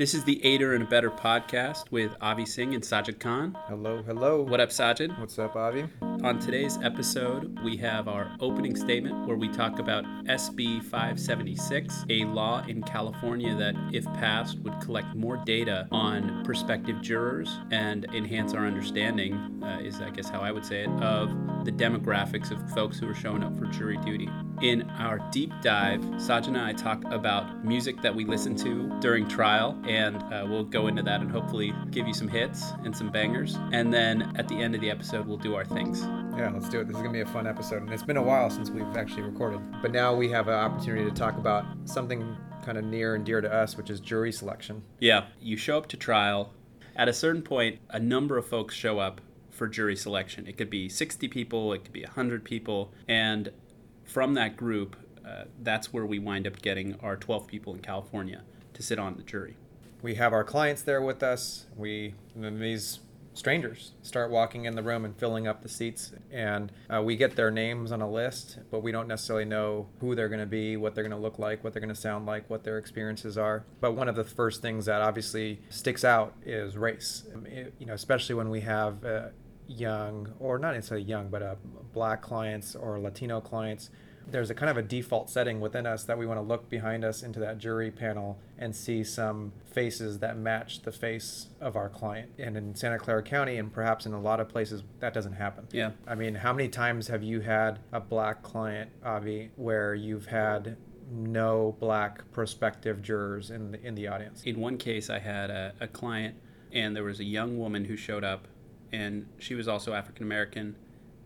This is the Aider and Abettor podcast with Avi Singh and Sajid Khan. Hello, hello. What up, Sajid? What's up, Avi? On today's episode, we have our opening statement where we talk about SB 576, a law in California that, if passed, would collect more data on prospective jurors and enhance our understanding, uh, is I guess how I would say it, of the demographics of folks who are showing up for jury duty. In our deep dive, Sajid and I talk about music that we listen to during trial, and uh, we'll go into that and hopefully give you some hits and some bangers. And then at the end of the episode, we'll do our things. Yeah, let's do it. This is going to be a fun episode. And it's been a while since we've actually recorded. But now we have an opportunity to talk about something kind of near and dear to us, which is jury selection. Yeah, you show up to trial. At a certain point, a number of folks show up for jury selection. It could be 60 people, it could be 100 people. And from that group, uh, that's where we wind up getting our 12 people in California to sit on the jury. We have our clients there with us. We these strangers start walking in the room and filling up the seats, and uh, we get their names on a list, but we don't necessarily know who they're going to be, what they're going to look like, what they're going to sound like, what their experiences are. But one of the first things that obviously sticks out is race. It, you know, especially when we have. Uh, young, or not necessarily young, but uh, black clients or Latino clients, there's a kind of a default setting within us that we want to look behind us into that jury panel and see some faces that match the face of our client. And in Santa Clara County, and perhaps in a lot of places, that doesn't happen. Yeah. I mean, how many times have you had a black client, Avi, where you've had no black prospective jurors in the, in the audience? In one case, I had a, a client, and there was a young woman who showed up, and she was also African American,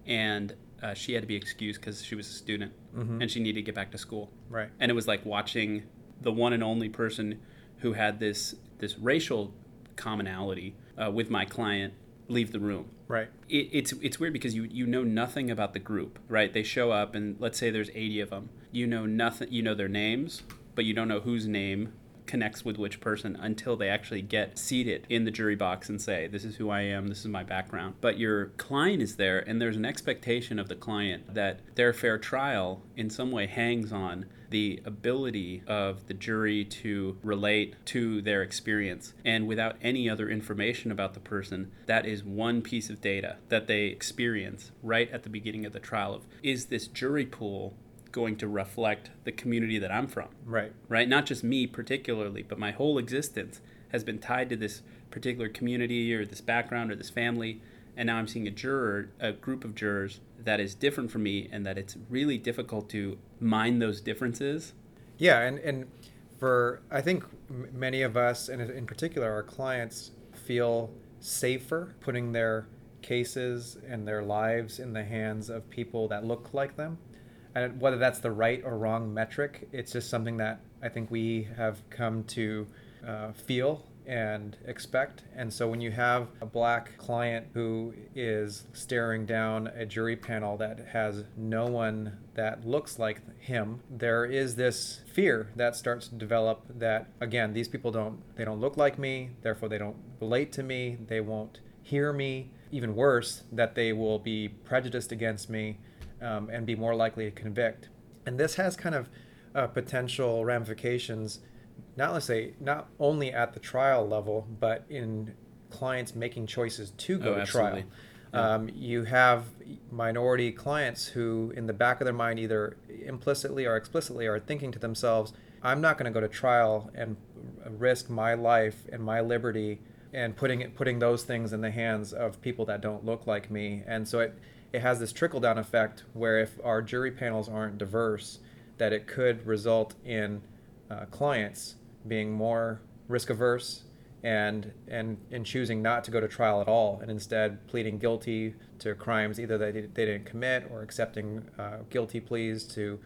and uh, she had to be excused because she was a student Mhm. and she needed to get back to school. Right. And it was like watching the one and only person who had this this racial commonality uh, with my client leave the room. Right. It, it's it's weird because you you know nothing about the group, right? They show up and let's say there's 80 of them. You know nothing. You know their names, but you don't know whose name connects with which person until they actually get seated in the jury box and say, This is who I am, this is my background. But your client is there, and there's an expectation of the client that their fair trial in some way hangs on the ability of the jury to relate to their experience. And without any other information about the person, that is one piece of data that they experience right at the beginning of the trial of is this jury pool going to reflect the community that I'm from? Right. right? Not just me particularly, but my whole existence has been tied to this particular community or this background or this family. And now I'm seeing a juror, a group of jurors that is different from me, and that it's really difficult to mine those differences. Yeah, and, and for I think many of us, and in particular our clients, feel safer putting their cases and their lives in the hands of people that look like them. And whether that's the right or wrong metric, it's just something that I think we have come to uh, feel and expect. And so when you have a black client who is staring down a jury panel that has no one that looks like him, there is this fear that starts to develop that again, these people don't they don't look like me, therefore they don't relate to me, they won't hear me. Even worse, that they will be prejudiced against me um, and be more likely to convict. And this has kind of uh, potential ramifications not let's say not only at the trial level, but in clients making choices to go Oh, to trial. Yeah. Um, you have minority clients who, in the back of their mind, either implicitly or explicitly, are thinking to themselves, "I'm not going to go to trial and risk my life and my liberty and putting it, putting those things in the hands of people that don't look like me." And so it it has this trickle down effect where if our jury panels aren't diverse, that it could result in uh, clients being more risk averse and and in choosing not to go to trial at all and instead pleading guilty to crimes either that they, they didn't commit or accepting uh, guilty pleas to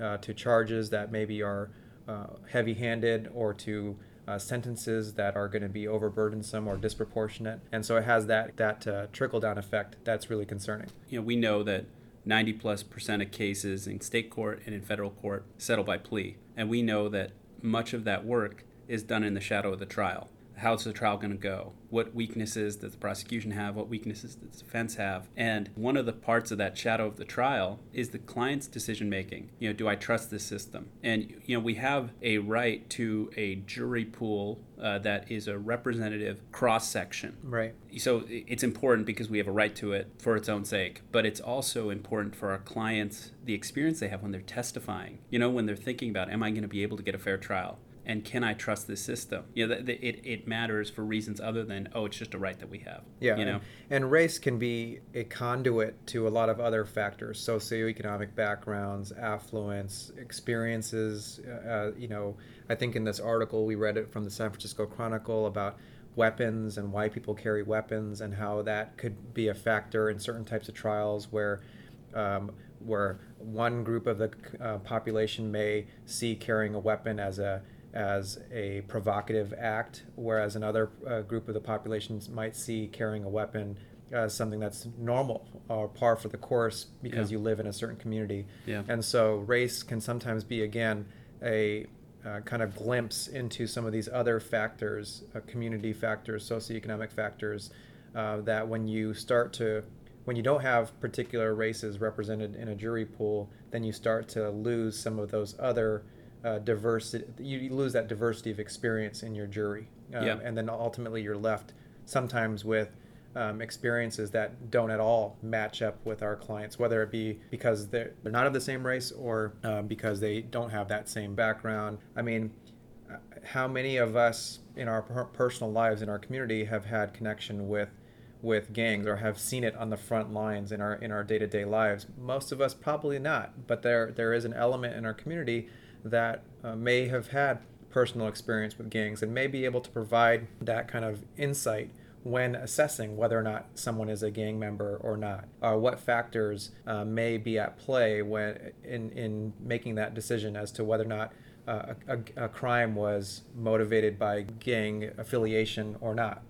uh, to charges that maybe are uh, heavy-handed or to uh, sentences that are going to be overburdensome or disproportionate and so it has that that uh, trickle down effect that's really concerning You know, we know that 90 plus percent of cases in state court and in federal court settle by plea. And we know that much of that work is done in the shadow of the trial. How's the trial going to go? What weaknesses does the prosecution have? What weaknesses does the defense have? And one of the parts of that shadow of the trial is the client's decision making. You know, do I trust this system? And you know, we have a right to a jury pool uh, that is a representative cross section. Right. So it's important because we have a right to it for its own sake, but it's also important for our clients the experience they have when they're testifying. You know, when they're thinking about, am I going to be able to get a fair trial? And can I trust this system? You know, it, it matters for reasons other than oh, it's just a right that we have. Yeah, you know, and, and race can be a conduit to a lot of other factors: socioeconomic backgrounds, affluence, experiences. Uh, uh, you know, I think in this article we read it from the San Francisco Chronicle about weapons and why people carry weapons and how that could be a factor in certain types of trials where. Um, where one group of the uh, population may see carrying a weapon as a as a provocative act, whereas another uh, group of the population might see carrying a weapon as something that's normal or par for the course because yeah. you live in a certain community. Yeah. And so race can sometimes be, again, a uh, kind of glimpse into some of these other factors, uh, community factors, socioeconomic factors, uh, that when you start to when you don't have particular races represented in a jury pool, then you start to lose some of those other uh, diversity. You lose that diversity of experience in your jury, um, yeah. and then ultimately you're left sometimes with um, experiences that don't at all match up with our clients, whether it be because they're, they're not of the same race or uh, because they don't have that same background. I mean, uh, how many of us in our personal lives in our community have had connection with with gangs or have seen it on the front lines in our in our day-to-day lives most of us probably not but there there is an element in our community that uh, may have had personal experience with gangs and may be able to provide that kind of insight when assessing whether or not someone is a gang member or not, or what factors uh, may be at play when in, in making that decision as to whether or not uh, a, a, crime was motivated by gang affiliation or not.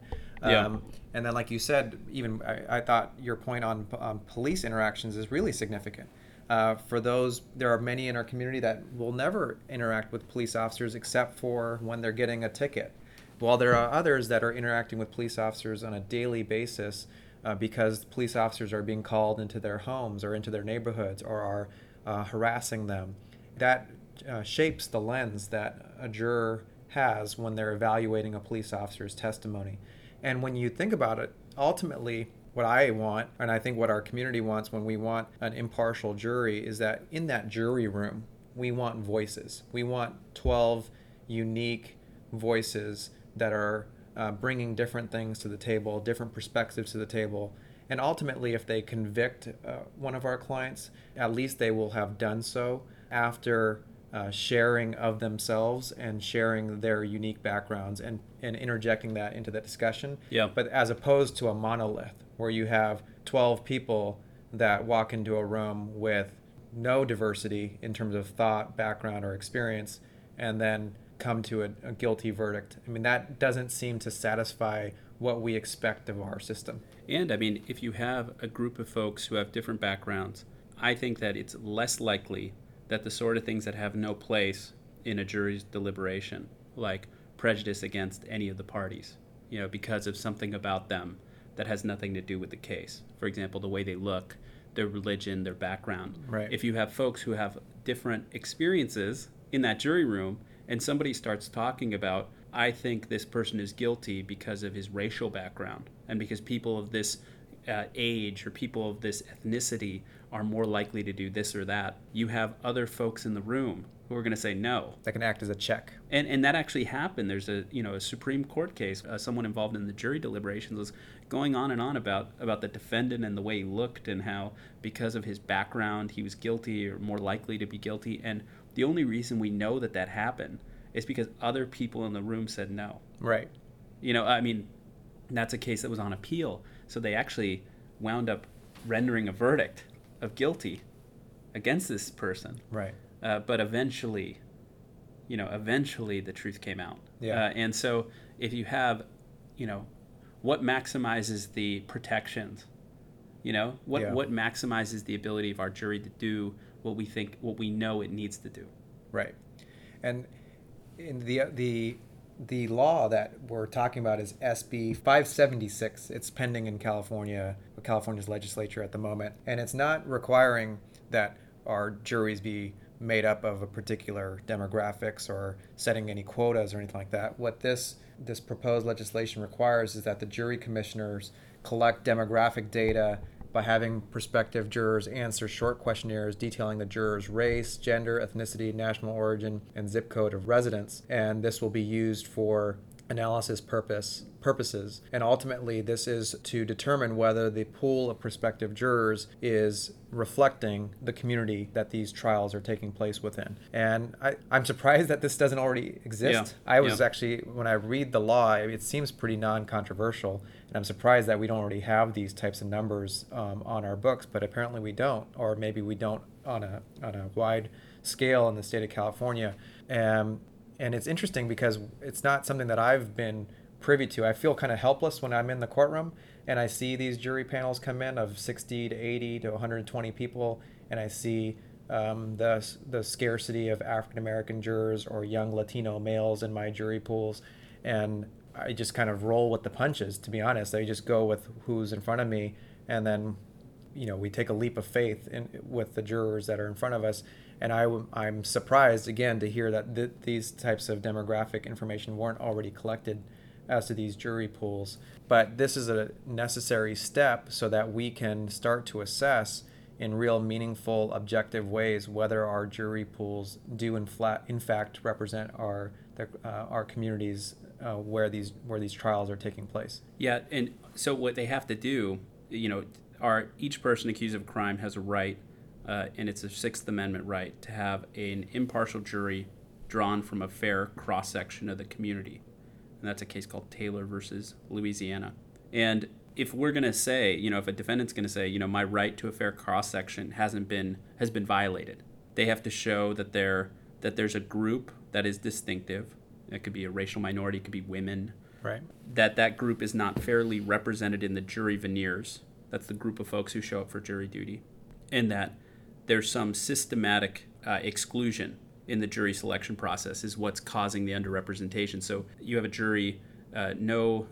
Yeah. Um, and then, like you said, even I, I thought your point on, on police interactions is really significant. Uh, for those, there are many in our community that will never interact with police officers except for when they're getting a ticket. While there are others that are interacting with police officers on a daily basis uh, because police officers are being called into their homes or into their neighborhoods or are uh, harassing them. That uh, shapes the lens that a juror has when they're evaluating a police officer's testimony. And when you think about it, ultimately, what I want, and I think what our community wants when we want an impartial jury, is that in that jury room, we want voices. We want 12 unique voices that are uh, bringing different things to the table, different perspectives to the table. And ultimately, if they convict uh, one of our clients, at least they will have done so after uh, sharing of themselves and sharing their unique backgrounds and, and interjecting that into the discussion. Yeah. But as opposed to a monolith where you have 12 people that walk into a room with no diversity in terms of thought, background, or experience, and then come to a, a, guilty verdict. I mean, that doesn't seem to satisfy what we expect of our system. And I mean, if you have a group of folks who have different backgrounds, I think that it's less likely that the sort of things that have no place in a jury's deliberation, like prejudice against any of the parties, you know, because of something about them that has nothing to do with the case. For example, the way they look, their religion, their background. Right. If you have folks who have different experiences in that jury room and somebody starts talking about, I think this person is guilty because of his racial background and because people of this uh, age or people of this ethnicity are more likely to do this or that, you have other folks in the room who are going to say no. That can act as a check. And and that actually happened. There's a you know a Supreme Court case. Uh, someone involved in the jury deliberations was going on and on about about the defendant and the way he looked and how because of his background he was guilty or more likely to be guilty. And the only reason we know that that happened is because other people in the room said no. Right. You know, I mean, that's a case that was on appeal. So they actually wound up rendering a verdict of guilty against this person. Right. Uh, but eventually, you know, eventually the truth came out. Yeah. Uh, and so if you have, you know, what maximizes the protections, you know, what yeah. what maximizes the ability of our jury to do what we think, what we know it needs to do. Right. And in the the the law that we're talking about is SB 576. It's pending in California, California's legislature at the moment, and it's not requiring that our juries be made up of a particular demographics or setting any quotas or anything like that. What this this proposed legislation requires is that the jury commissioners collect demographic data by having prospective jurors answer short questionnaires detailing the jurors' race, gender, ethnicity, national origin, and zip code of residence. And this will be used for analysis purpose purposes. And ultimately this is to determine whether the pool of prospective jurors is reflecting the community that these trials are taking place within. And I, i'm surprised that this doesn't already exist. Yeah. i was Yeah. actually when i read the law it seems pretty non-controversial. And i'm surprised that we don't already have these types of numbers um, on our books but apparently we don't. Or maybe we don't on a on a wide scale in the state of california. Um, and it's interesting because it's not something that I've been privy to. I feel kind of helpless when I'm in the courtroom and I see these jury panels come in of 60 to 80 to 120 people, and I see um, the the scarcity of African American jurors or young Latino males in my jury pools, and I just kind of roll with the punches. To be honest, I just go with who's in front of me, and then you know we take a leap of faith in, with the jurors that are in front of us and I, am surprised again to hear that th- these types of demographic information weren't already collected as to these jury pools. But this is a necessary step so that we can start to assess in real meaningful objective ways whether our jury pools do in, flat, in fact represent our, the, uh, our communities uh, where, these, where these trials are taking place. Yeah, and so what they have to do, you know, are each person accused of crime has a right, uh, and it's a Sixth Amendment right to have an impartial jury drawn from a fair cross section of the community, and that's a case called Taylor versus Louisiana. And if we're going to say, you know, if a defendant's going to say, you know, my right to a fair cross section hasn't been has been violated, they have to show that there that there's a group that is distinctive. It could be a racial minority, it could be women, right that that group is not fairly represented in the jury venires. That's the group of folks who show up for jury duty, and that there's some systematic uh, exclusion in the jury selection process is what's causing the underrepresentation. So you have a jury, uh, no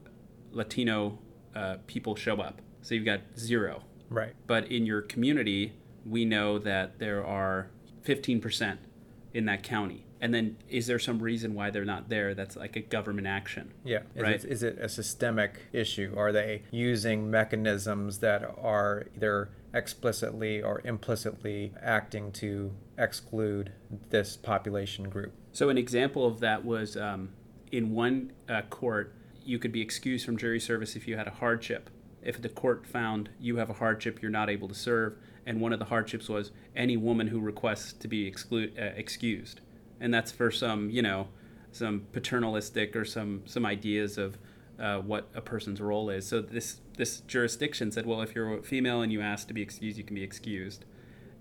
Latino uh, people show up, so you've got zero. right But in your community, we know that there are 15% in that county. And then is there some reason why they're not there that's like a government action? Yeah. Is, Right. it, is it a systemic issue? Are they using mechanisms that are either explicitly or implicitly acting to exclude this population group? So an example of that was um, in one uh, court, you could be excused from jury service if you had a hardship. If the court found you have a hardship, you're not able to serve, and one of the hardships was any woman who requests to be exclu- uh, excused, and that's for some, you know, some paternalistic or some some ideas of uh, what a person's role is. So this this jurisdiction said, well, if you're a female and you ask to be excused, you can be excused.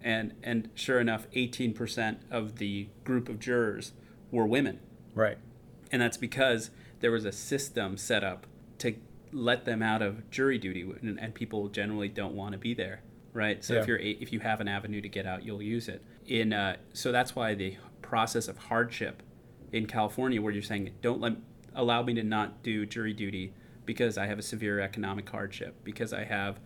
And and sure enough 18% of the group of jurors were women. Right. and that's because there was a system set up to let them out of jury duty and, and people generally don't want to be there right? So if you're a- if you have an avenue to get out you'll use it. In uh, so that's why the process of hardship in California where you're saying don't let allow me to not do jury duty because I have a severe economic hardship because I have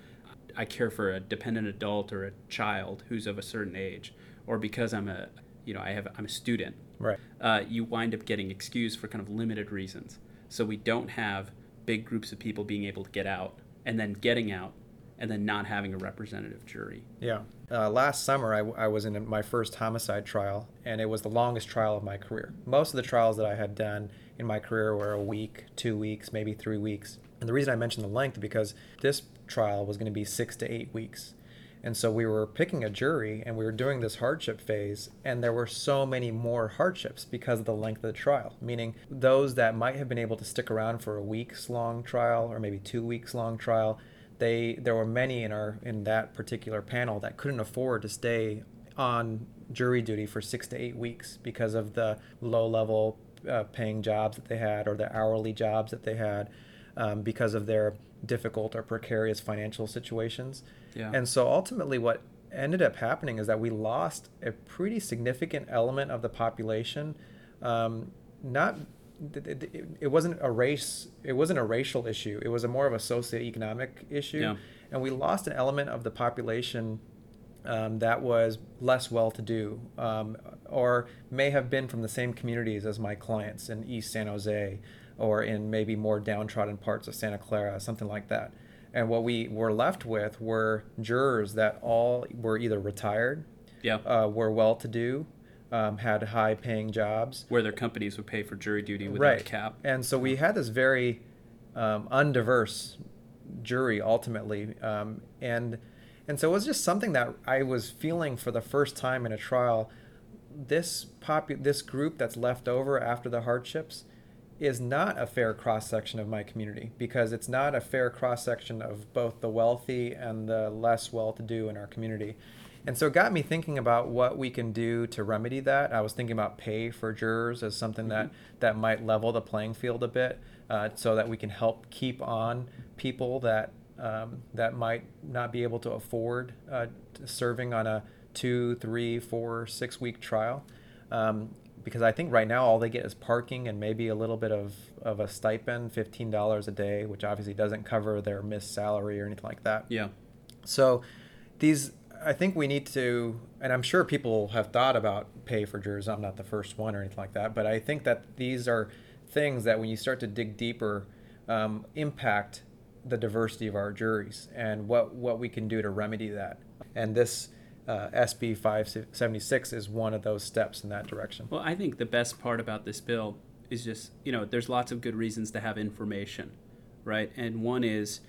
I care for a dependent adult or a child who's of a certain age or because I'm a you know I have I'm a student Right. uh, you wind up getting excused for kind of limited reasons. So we don't have big groups of people being able to get out and then getting out and then not having a representative jury. Yeah. Uh, last summer, I, I was in my first homicide trial, and it was the longest trial of my career. Most of the trials that I had done in my career were a week, two weeks, maybe three weeks. And the reason I mentioned the length because this trial was going to be six to eight weeks. And so we were picking a jury and we were doing this hardship phase, and there were so many more hardships because of the length of the trial. Meaning, those that might have been able to stick around for a week's long trial or maybe two weeks long trial, they there were many in our in that particular panel that couldn't afford to stay on jury duty for six to eight weeks because of the low level uh, paying jobs that they had or the hourly jobs that they had um, because of their difficult or precarious financial situations. Yeah. And so ultimately, what ended up happening is that we lost a pretty significant element of the population, um, not it, it wasn't a race it wasn't a racial issue it was a more of a socioeconomic issue Yeah. and we lost an element of the population um, that was less well to do um, or may have been from the same communities as my clients in east san jose or in maybe more downtrodden parts of santa clara something like that and what we were left with were jurors that all were either retired Yeah. uh, were well to do um, had high paying jobs Where their companies would pay for jury duty without right a cap. and so we had this very um, undiverse jury ultimately um, and and so it was just something that i was feeling for the first time in a trial this popu- this group that's left over after the hardships is not a fair cross section of my community because it's not a fair cross section of both the wealthy and the less well to do in our community. And so it got me thinking about what we can do to remedy that. I was thinking about pay for jurors as something that, that might level the playing field a bit uh, so that we can help keep on people that, um, that might not be able to afford uh, serving on a two, three, four, six week trial. Um, because I think right now all they get is parking and maybe a little bit of, of a stipend, fifteen dollars a day, which obviously doesn't cover their missed salary or anything like that. Yeah. So these I think we need to and I'm sure people have thought about pay for jurors. I'm not the first one or anything like that, but I think that these are things that when you start to dig deeper um, impact the diversity of our juries and what, what we can do to remedy that. And this uh, SB 576 is one of those steps in that direction. Well, I think the best part about this bill is just, you know, there's lots of good reasons to have information, right? And one is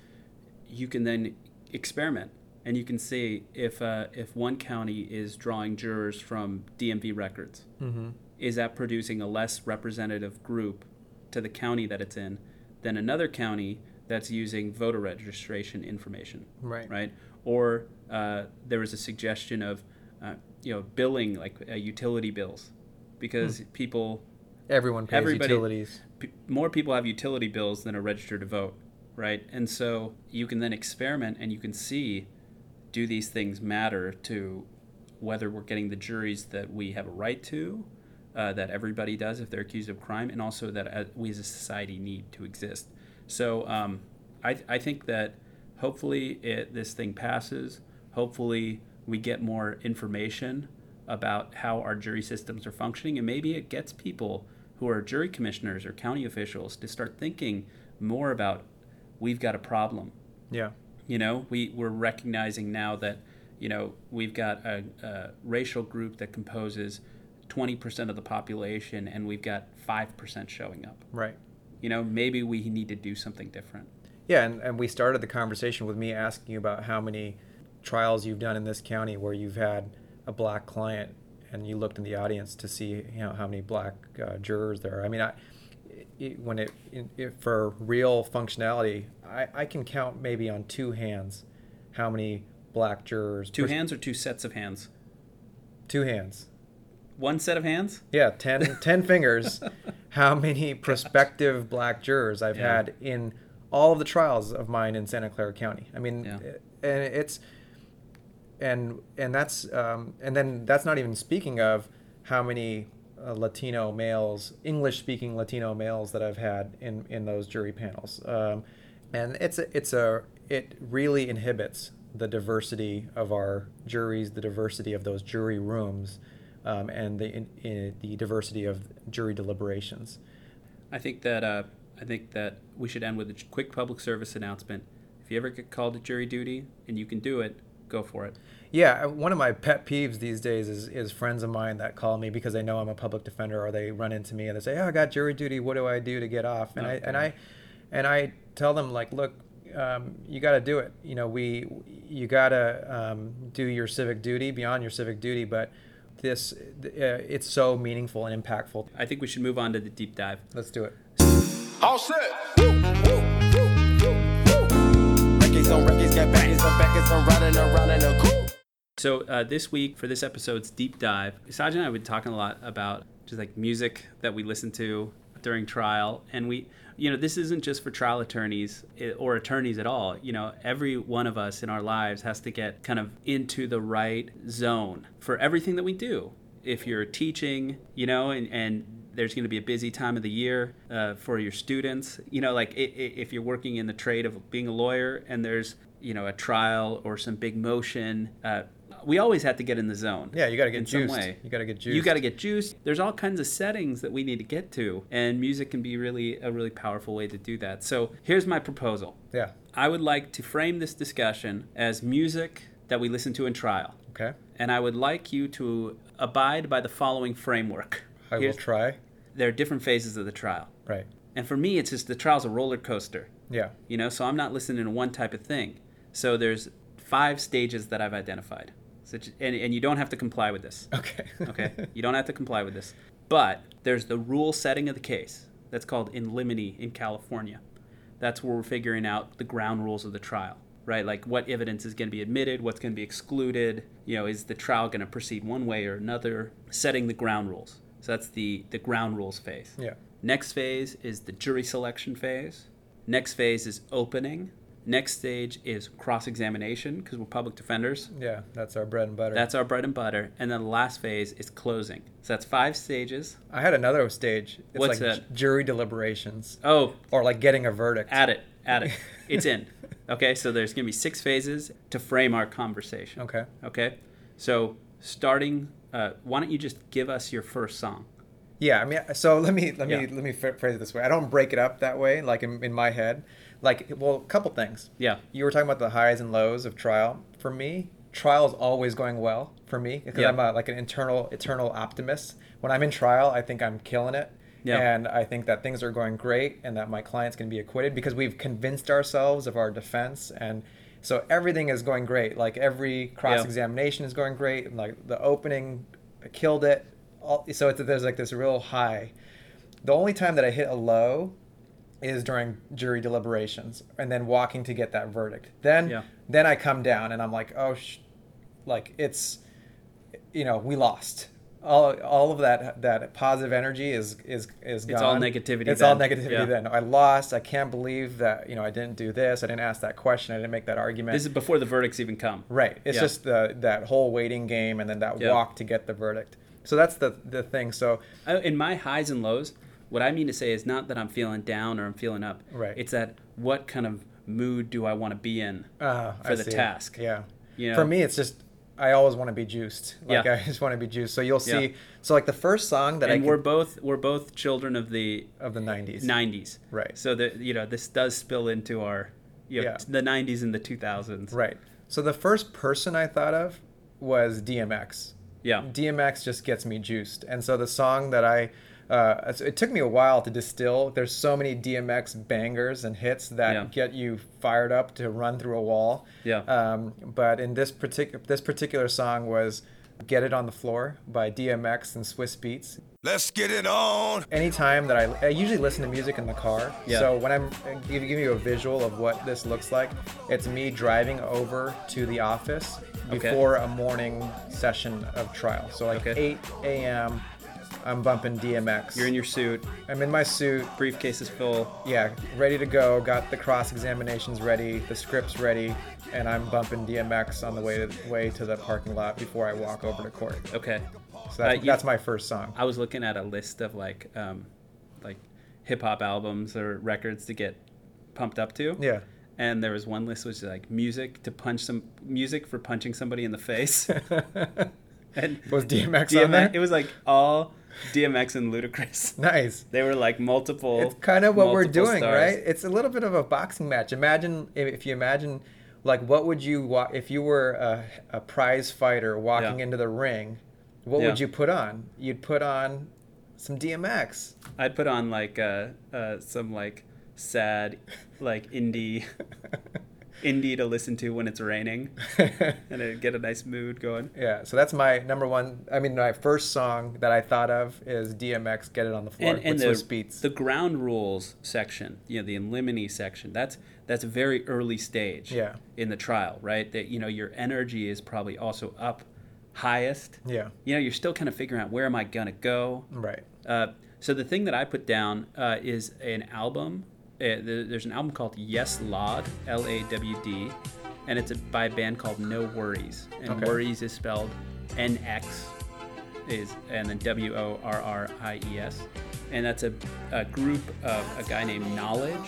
you can then experiment and you can see if, uh, if one county is drawing jurors from DMV records, Mm-hmm. is that producing a less representative group to the county that it's in than another county that's using voter registration information? Right. right? Or uh, there was a suggestion of, uh, you know, billing like uh, utility bills, because people, Everyone pays utilities. p- more people have utility bills than are registered to vote, right? And so you can then experiment and you can see, do these things matter to whether we're getting the juries that we have a right to, uh, that everybody does if they're accused of crime, and also that uh, we as a society need to exist. So um, I, I think that hopefully it, this thing passes. Hopefully we get more information about how our jury systems are functioning, and maybe it gets people who are jury commissioners or county officials to start thinking more about we've got a problem Yeah. You know, we, we're recognizing now that, you know, we've got a, a racial group that composes 20% of the population and we've got 5% showing up. Right. You know, maybe we need to do something different. Yeah, and, and we started the conversation with me asking you about how many trials you've done in this county where you've had a black client and you looked in the audience to see you know how many black uh, jurors there are. I mean, I, it, when it, it, for real functionality, I, I can count maybe on two hands how many black jurors. Two pers- hands or two sets of hands? Two hands. One set of hands? Yeah, 10, 10 fingers. How many prospective black jurors I've Yeah. had in all of the trials of mine in Santa Clara County. I mean, Yeah. and it's and and that's um, and then that's not even speaking of how many uh, Latino males, English-speaking Latino males that I've had in in those jury panels. Um, and it's a, it's a it really inhibits the diversity of our juries, the diversity of those jury rooms, um, and the in, in, the diversity of jury deliberations. I think that uh, I think that we should end with a quick public service announcement. If you ever get called to jury duty and you can do it, go for it. Yeah, uh, one of my pet peeves these days is, is friends of mine that call me because they know I'm a public defender, or they run into me and they say, "Oh, I got jury duty. What do I do to get off?" And Oh, I and I and I tell them like, "Look, um, you got to do it. You know, we you got to um, do your civic duty beyond your civic duty, but this uh, it's so meaningful and impactful. I think we should move on to the deep dive. Let's do it." All set. Woo, woo, woo, woo, woo. Records on records, got backers on backers, I'm riding around in a coupe. So uh, this week for this episode's deep dive, Saj and I have been talking a lot about just like music that we listen to during trial, and we, you know, this isn't just for trial attorneys eh, or attorneys at all. You know, every one of us in our lives has to get kind of into the right zone for everything that we do. If you're teaching, you know, and, and There's going to be a busy time of the year uh, for your students. You know, like i i if you're working in the trade of being a lawyer and there's you know a trial or some big motion. Uh, we always have to get in the zone. Yeah, you got to get in some way. You got to get juiced. You got to get juiced. There's all kinds of settings that we need to get to, and music can be really a really powerful way to do that. So here's my proposal. Yeah. I would like to frame this discussion as music that we listen to in trial, Okay. and I would like you to abide by the following framework. I will try. There are different phases of the trial, Right. and for me, it's just the trial's a roller coaster. Yeah. You know, so I'm not listening to one type of thing. So there's five stages that I've identified. Such, and, and you don't have to comply with this. Okay. Okay? you don't have to comply with this. But there's the rule setting of the case. That's called in limine in California. That's where we're figuring out the ground rules of the trial, right? Like what evidence is going to be admitted, what's going to be excluded. You know, is the trial going to proceed one way or another? Setting the ground rules. So that's the the ground rules phase. yeah. Next phase is the jury selection phase. Next phase is opening. Next stage is cross examination because we're public defenders. Yeah. That's our bread and butter. That's our bread and butter. And then the last phase is closing. So that's five stages. I had another stage. It's What's like that? ju- jury deliberations Oh, or like getting a verdict. add it, add it. It's in. Okay, so there's going to be six phases to frame our conversation. Okay. Okay, so starting, uh, why don't you just give us your first song? Yeah, I mean, so let me let me Yeah. let me phrase it this way. I don't break it up that way, like in, in my head. Like, well, a couple things. Yeah. You were talking about the highs and lows of trial. For me, trial is always going well for me because Yeah. I'm a, like an internal eternal optimist. When I'm in trial, I think I'm killing it. Yeah. And I think that things are going great and that my client's going to be acquitted because we've convinced ourselves of our defense and so everything is going great. Like every cross examination is going great. and, Like the opening killed it. All, so it's, there's like this real high. The only time that I hit a low is during jury deliberations and then walking to get that verdict. Then Yeah. then I come down and I'm like, oh, sh-, like it's, you know, we lost. All, all of that that positive energy is is is gone. It's all negativity It's all negativity Yeah. then. I lost. I can't believe that you know I didn't do this. I didn't ask that question. I didn't make that argument. This is before the verdicts even come. Right. It's Yeah. just the that whole waiting game and then that walk to get the verdict. So that's the the thing. So in my highs and lows, what I mean to say is not that I'm feeling down or I'm feeling up. Right. It's that what kind of mood do I want to be in uh, for I the see. task? Yeah. You know? For me, it's just I always want to be juiced. Like Yeah. I just want to be juiced. So you'll see. Yeah. So like the first song that and I we're could, both we're both children of the of the '90s. 90s. Right. So that you know this does spill into our you know, Yeah. the 90s and the 2000s. Right. So the first person I thought of was DMX. Yeah. DMX just gets me juiced. And so the song that I, uh, it took me a while to distill. There's so many DMX bangers and hits that Yeah. get you fired up to run through a wall. Yeah. Um, but in this particular this particular song was "Get It on the Floor" by DMX and Swizz Beatz. Let's get it on. Anytime that I, I usually listen to music in the car. Yeah. So when I'm give, give you a visual of what this looks like, it's me driving over to the office Okay. before a morning session of trial. So like Okay. 8 a.m. I'm bumping DMX. You're in your suit, I'm in my suit. briefcase is full. Yeah, ready to go. Got the cross examinations ready, the scripts ready, and I'm bumping DMX on the way to way to the parking lot before I walk over to court. Okay. So that's, Uh, you- that's my first song. I was looking at a list of like um, like hip hop albums or records to get pumped up to. Yeah. And there was one list which was like music to punch some music for punching somebody in the face. and Was DMX on there? It was like all DMX and Ludacris. Nice. They were like multiple. It's kind of what we're doing, stars. right? It's a little bit of a boxing match. Imagine if you imagine, like, what would you wa- if you were a, a prize fighter walking Yeah. into the ring? What Yeah. would you put on? You'd put on some DMX. I'd put on like uh, uh, some like sad like indie indie to listen to when it's raining and it'd get a nice mood going. yeah, so that's my number one. I mean, my first song that I thought of is DMX. Get it on the floor and, and the, Swizz Beatz. the ground rules section, you know, the in limine section, that's that's a very early stage Yeah. in the trial, right? That you know your energy is probably also up highest. yeah, You know, you're still kind of figuring out where am I gonna go. right. Uh, so the thing that I put down uh, is an album. Uh, there's an album called Yes Lawd, L-A-W-D, and it's a, by a band called NxWorries. And Okay. Worries is spelled N-X, is and then W-O-R-R-I-E-S. and that's a, a group of a guy named Knxwledge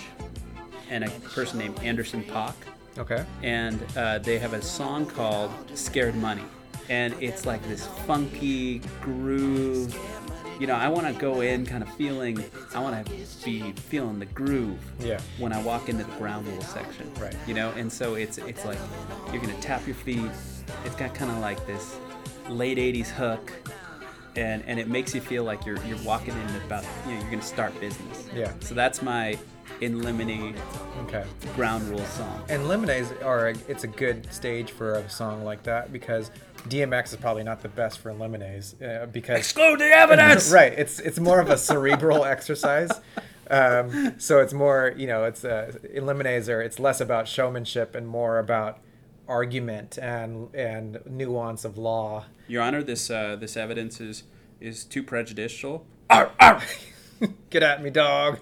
and a person named Anderson Paak. Okay. and uh, they have a song called "Scared Money," and it's like this funky groove. You know, I want to go in kind of feeling. I want to be feeling the groove. Yeah. When I walk into the ground rule section. Right. You know, and so it's it's like you're gonna tap your feet. It's got kind of like this late '80s hook. And, and it makes you feel like you're you're walking in about you know you're gonna start business. Yeah. So that's my in limine Okay. ground rule song. And limines are a, it's a good stage for a song like that because DMX is probably not the best for limines uh, because Exclude the evidence. right it's it's more of a cerebral exercise. Um, so it's more you know it's uh, in limines are it's less about showmanship and more about argument and and nuance of law. Your Honor, this uh, this evidence is is too prejudicial. Get at me, dog.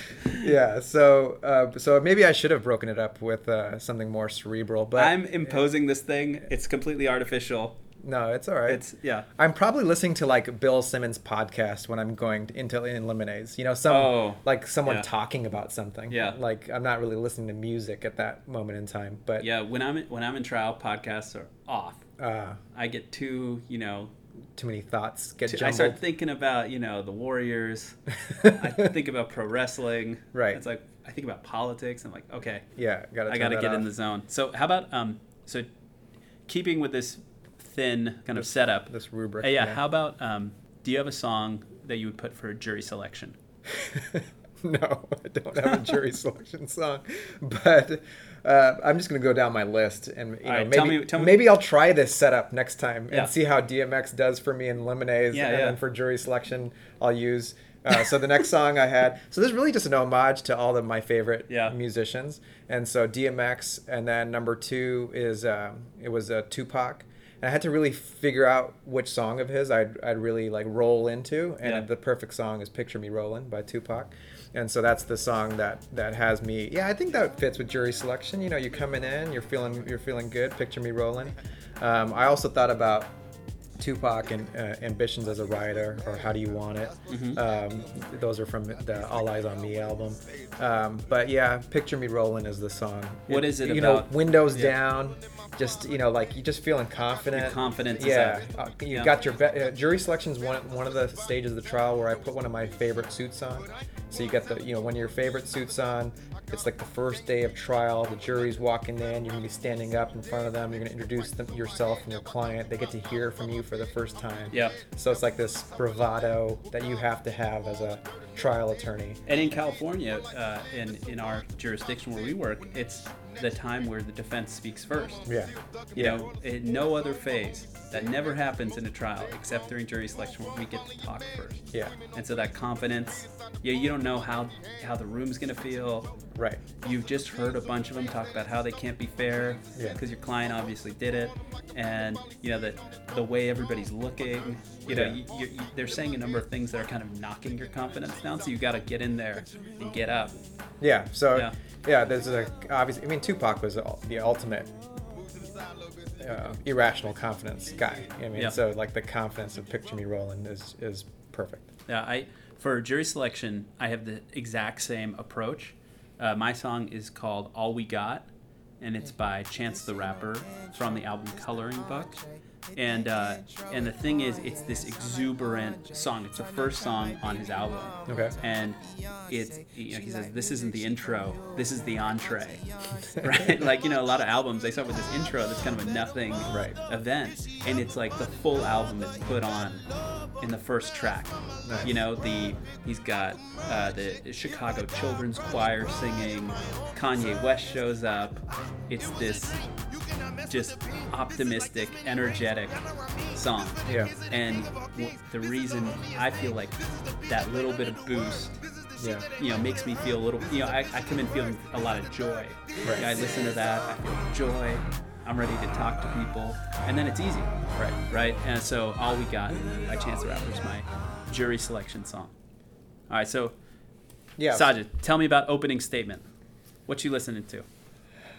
yeah. So uh, so maybe I should have broken it up with uh, something more cerebral, but I'm imposing this thing. It's completely artificial. no, it's all right. It's yeah. I'm probably listening to like Bill Simmons podcast when I'm going into in limines. You know, some Oh, like someone yeah. talking about something. Yeah. Like I'm not really listening to music at that moment in time, but Yeah, when I'm when I'm in trial, podcasts are off. uh, I get too you know. Too many thoughts get Too, I start thinking about you know the Warriors. I think about pro wrestling. Right. It's like I think about politics. I'm like, okay, yeah, got I got to get in the zone. So how about um so keeping with this thin kind of setup. this rubric. Hey, yeah, How about um, do you have a song that you would put for jury selection? no, I don't have a jury selection song, but uh, I'm just gonna go down my list and you know right, maybe tell me- tell me- maybe I'll try this setup next time Yeah. and see how DMX does for me in Limines, Yeah, and yeah. then for jury selection I'll use. Uh, so the next song I had, so this is really just an homage to all of my favorite Yeah. musicians, and so DMX, and then number two is um, it was uh, Tupac. And I had to really figure out which song of his I'd, I'd really like roll into, and Yeah. the perfect song is "Picture Me Rolling" by Tupac, and so that's the song that that has me. Yeah, I think that fits with jury selection. You know, you're coming in, you're feeling you're feeling good. Picture me rolling. Um, I also thought about Tupac and uh, Ambitionz Az a Ridah, or How Do You Want It? Mm-hmm. Um, those are from the All Eyez on Me album. Um, but yeah, Picture Me Rolling is the song. What is it you about- know, windows Yeah. down, just you know, like you just feeling confident. Your confidence Yeah, uh, you Yeah. got your be- uh, jury selection's one one of the stages of the trial where I put one of my favorite suits on. So you get the you know one of your favorite suits on. It's like the first day of trial. The jury's walking in. You're gonna be standing up in front of them. You're gonna introduce them, yourself and your client. They get to hear from you for the first time. Yeah. So it's like this bravado that you have to have as a trial attorney. And in California, uh, in in our jurisdiction where we work, it's the time where the defense speaks first. Yeah. You know, in no other phase that never happens in a trial except during jury selection where we get to talk first. Yeah. And so that confidence, yeah, you don't know how how the room's gonna feel. Right. You've just heard a bunch of them talk about how they can't be fair Yeah. because your client obviously did it, and you know that the way everybody's looking. You know, Yeah. you, you, you, they're saying a number of things that are kind of knocking your confidence down. So you got to get in there and get up. Yeah. So Yeah. Yeah, there's a obviously. I mean, Tupac was the the ultimate uh, irrational confidence guy. I mean, Yeah. so like the confidence of "Picture Me Rolling" is is perfect. Yeah, I for jury selection, I have the exact same approach. Uh, my song is called "All We Got," and it's by Chance the Rapper from the album Coloring Book. And uh, and the thing is, it's this exuberant song. It's the first song on his album. Okay. And it's you know, he says this isn't the intro, this is the entree, right? like you know, a lot of albums they start with this intro that's kind of a nothing Right. event, and it's like the full album is put on in the first track. Nice. You know, the he's got uh, the Chicago Children's Choir singing, Kanye West shows up. It's this just optimistic, energetic song. Yeah. And the reason I feel like that little bit of boost Yeah. you know, makes me feel a little, you know, I, I come in feeling a lot of joy. Right. I listen to that, I feel joy. I'm ready to talk to people, and then it's easy. Right. Right. And so all we got by Chance the Rapper is my jury selection song. All right. So Yeah. Sajid, tell me about opening statement. What you listening to?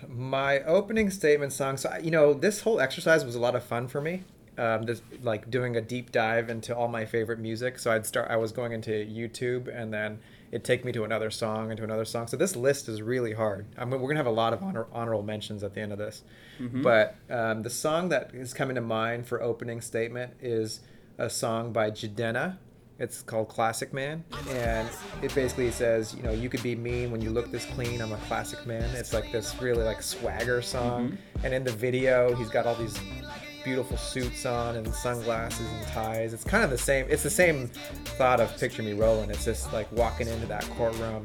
My opening statement song. So you know, this whole exercise was a lot of fun for me, um, this, like doing a deep dive into all my favorite music. So I'd start. I was going into YouTube, and then it'd take me to another song and to another song. So this list is really hard. I mean, we're gonna have a lot of honor, honorable mentions at the end of this. But um, the song that is coming to mind for opening statement is a song by Jidenna. It's called Classic Man, and it basically says, you know, you could be mean when you look this clean. I'm a classic man. It's like this really like swagger song, mm-hmm. and in the video, he's got all these beautiful suits on and sunglasses and ties. It's kind of the same. It's the same thought of Picture Me Rolling. It's just like walking into that courtroom,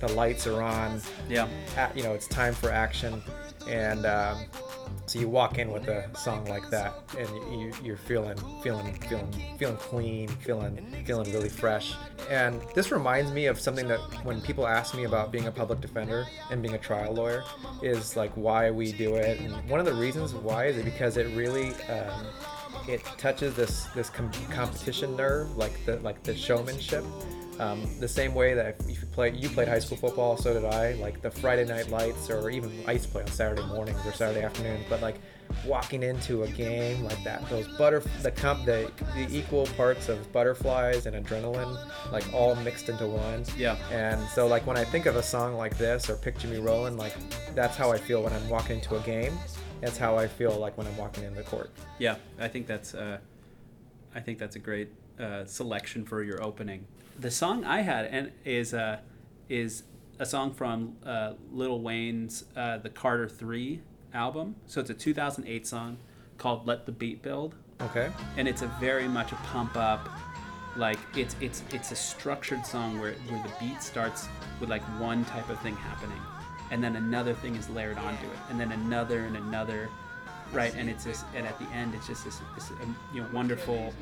the lights are on, Yeah. a- you know, it's time for action, and um, so you walk in with a song like that, and you, you're feeling, feeling, feeling, feeling clean, feeling, feeling really fresh. And this reminds me of something that when people ask me about being a public defender and being a trial lawyer, is like why we do it. And one of the reasons why is it because it really. Um, it touches this this com- competition nerve, like the like the showmanship. Um, the same way that if you play, you played high school football, so did I. Like the Friday night lights, or even I used to play on Saturday mornings or Saturday afternoons. But like walking into a game like that, those butter, the comp, the, the equal parts of butterflies and adrenaline, like all mixed into one. Yeah. And so like when I think of a song like this or Picture Me Rolling, like that's how I feel when I'm walking into a game. That's how I feel like when I'm walking in the court. Yeah, I think that's uh, I think that's a great uh, selection for your opening. The song I had and is uh, is a song from uh, Lil Wayne's uh, the Carter Three album. So it's a 2008 song called "Let the Beat Build," Okay. and it's a very much a pump up. Like it's it's it's a structured song where where the beat starts with like one type of thing happening, and then another thing is layered onto it, and then another and another, right? And it's just and at the end it's just this, this um, you know wonderful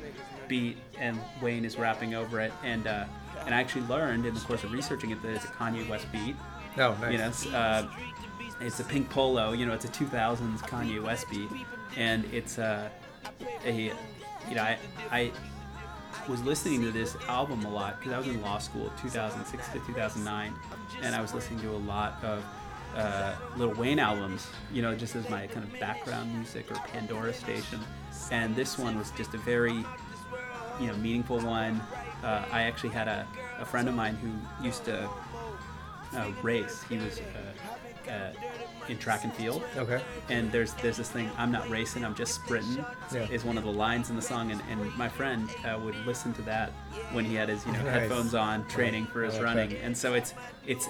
beat, and Wayne is rapping over it, and uh, and I actually learned in the course of researching it that it's a Kanye West beat. Oh, nice. You know, it's, uh, it's a pink polo. You know, it's a 2000s Kanye West beat, and it's uh, a, you know, I, I was listening to this album a lot because I was in law school 2006 to 2009, and I was listening to a lot of uh, Lil Wayne albums, you know, just as my kind of background music or Pandora station. And this one was just a very, you know, meaningful one. Uh, I actually had a, a friend of mine who used to uh, race. He was uh, uh, in track and field. Okay. And there's there's this thing. I'm not racing. I'm just sprinting. Yeah. Is one of the lines in the song, and, and my friend uh, would listen to that when he had his you know Nice. headphones on, training for his like running. that. And so it's it's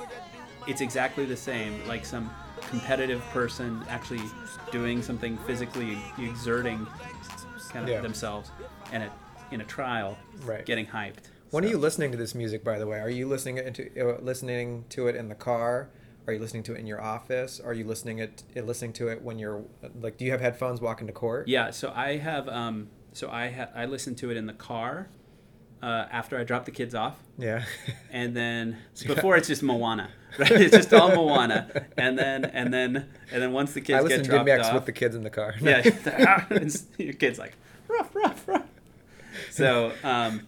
it's exactly the same. Like some competitive person actually doing something physically exerting kind of Yeah. themselves, and a, in a trial, Right. getting hyped. When So- are you listening to this music, by the way? Are you listening to uh, listening to it in the car? Are you listening to it in your office? Are you listening it uh, listening to it when you're like? Do you have headphones walking to court? Yeah, so I have um so I ha- I listen to it in the car uh, after I drop the kids off. Yeah. And then before it's just Moana, right? It's just all Moana. And then and then and then once the kids I get listen to dropped off, with the kids in the car. yeah, your kids like rough, rough, rough. So um,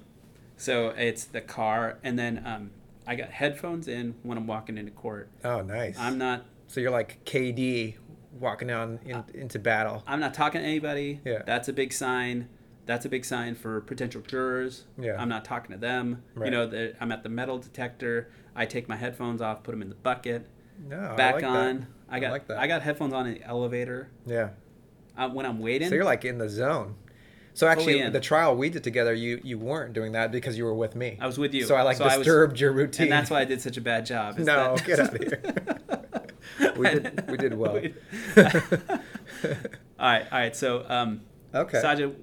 so it's the car, and then um, I got headphones in when I'm walking into court. oh, nice. I'm not So you're like KD walking down in, into battle. I'm not talking to anybody. Yeah. That's a big sign. That's a big sign for potential jurors. Yeah. I'm not talking to them. Right. You know, I'm at the metal detector. I take my headphones off, put them in the bucket, No, I back like on. That. I got like that. I got headphones on in the elevator. Yeah. Uh, when I'm waiting. So you're like in the zone. So actually, the trial we did together, you you weren't doing that because you were with me. I was with you. So I like So I was- disturbed your routine. and that's why I did such a bad job. No, that- get out of here. we did we did well. All right, all right. So, um, Okay. Saja,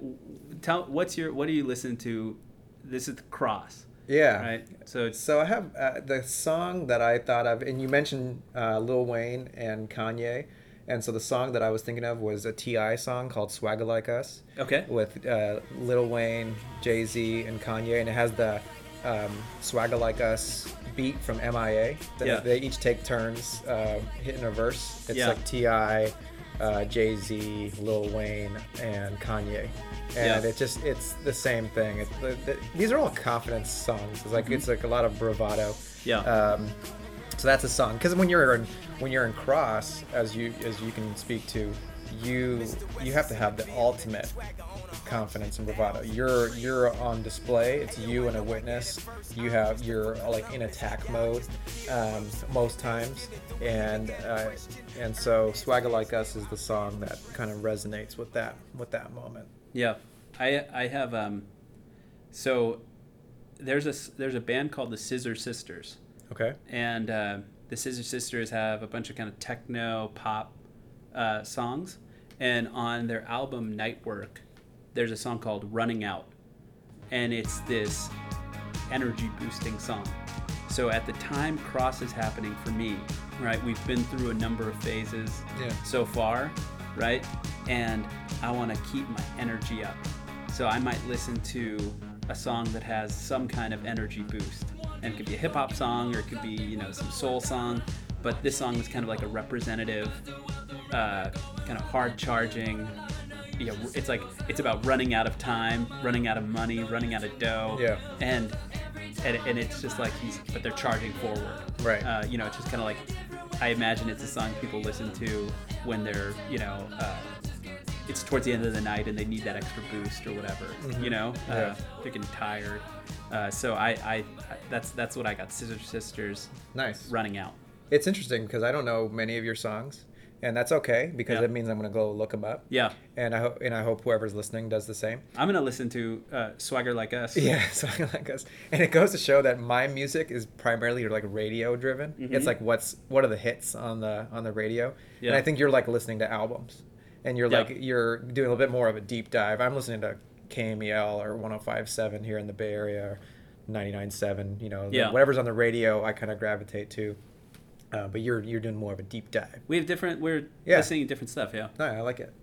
tell what's your what are you listening to? This is the cross, yeah. right? So it's So I have uh, the song that I thought of, and you mentioned uh, Lil Wayne and Kanye, and so the song that I was thinking of was a T.I. song called "Swagger Like Us" okay. with uh, Lil Wayne, Jay Z, and Kanye, and it has the um, "Swagger Like Us" beat from MIA. They, Yeah. they each take turns uh, hitting a verse. It's Yeah. like Ti. Uh, Jay Z, Lil Wayne, and Kanye, and Yeah. it just it's the same thing. It, the, the, these are all confidence songs. It's like Mm-hmm. it's like a lot of bravado. Yeah. Um, so that's a song because when you're in when you're in cross, as you as you can speak to you you have to have the ultimate confidence and bravado. You're you're on display. It's you and a witness. You have you're like in attack mode um, most times, and uh, and so Swagger Like Us is the song that kind of resonates with that with that moment. Yeah, I I have um, so there's a there's a band called the Scissor Sisters, Okay. and uh, the Scissor Sisters have a bunch of kind of techno pop uh, songs, and on their album Night Work, there's a song called Running Out, and it's this energy boosting song. So at the time Cross is happening for me, right? We've been through a number of phases Yeah. so far, right? And I want to keep my energy up. So I might listen to a song that has some kind of energy boost. And it could be a hip hop song or it could be, you know, some soul song. But this song is kind of like a representative, uh, kind of hard charging. You know, it's like it's about running out of time, running out of money, running out of dough. Yeah. And and, and it's just like he's, but they're charging forward. Right. Uh, you know, it's just kind of like, I imagine it's a song people listen to when they're, you know, uh, it's towards the end of the night and they need that extra boost or whatever. You know, Yeah. uh, they're getting tired. Uh, so I, I, that's that's what I got. Scissor Sisters Nice. running out. It's interesting because I don't know many of your songs, and that's okay because Yeah. it means I'm gonna go look them up. Yeah, And I hope and I hope whoever's listening does the same. I'm gonna listen to uh, Swagger Like Us. Yeah, I like us, and it goes to show that my music is primarily like radio driven. It's like what's what are the hits on the on the radio, yeah. and Mm-hmm. I think you're like listening to albums, and you're Yeah. like you're doing a little bit more of a deep dive. I'm listening to KMEL or 105.7 here in the Bay Area, or 99.7. You know, Yeah. whatever's on the radio, I kind of gravitate to. Uh, but you're you're doing more of a deep dive. We have different. We're Yeah. listening to different stuff. Yeah. No, I like it.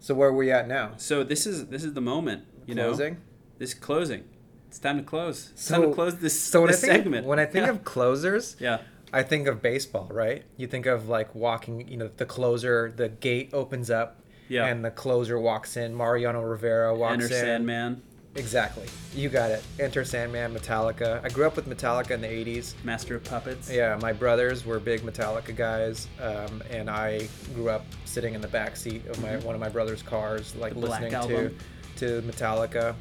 So where are we at now? So this is this is the moment. You Closing. know, this is closing. It's time to close. It's So time to close this, So when this I think segment. when I think yeah. of closers, yeah, I think of baseball, right? You think of like walking, you know, the closer, the gate opens up, Yeah. and the closer walks in. Mariano Rivera walks Enter in. Sandman, Exactly, you got it. Enter Sandman, Metallica. I grew up with Metallica in the '80s. Master of Puppets. Yeah, my brothers were big Metallica guys, um, and I grew up sitting in the back seat of my one of my brother's cars, like Mm-hmm. The listening to to Metallica.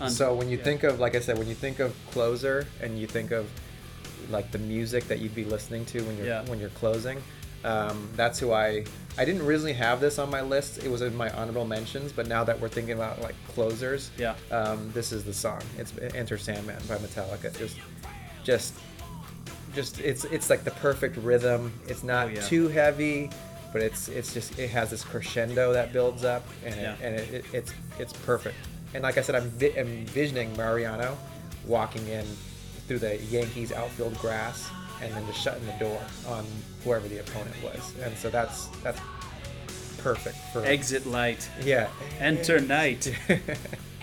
Un- so when you yeah. think of, like I said, when you think of closer, and you think of like the music that you'd be listening to when you're Yeah. when you're closing, um, that's who I. I didn't originally have this on my list. It was in my honorable mentions, but now that we're thinking about like closers, Yeah. um, this is the song. It's Enter Sandman by Metallica. Just, just, just it's it's like the perfect rhythm. It's not Oh, yeah. too heavy, but it's it's just it has this crescendo that builds up, and Yeah. it, and it, it, it's it's perfect. And like I said, I'm vi- envisioning Mariano walking in through the Yankees outfield grass and then just shutting the door on whoever the opponent was. And so that's that's perfect for Exit light. yeah. Enter night.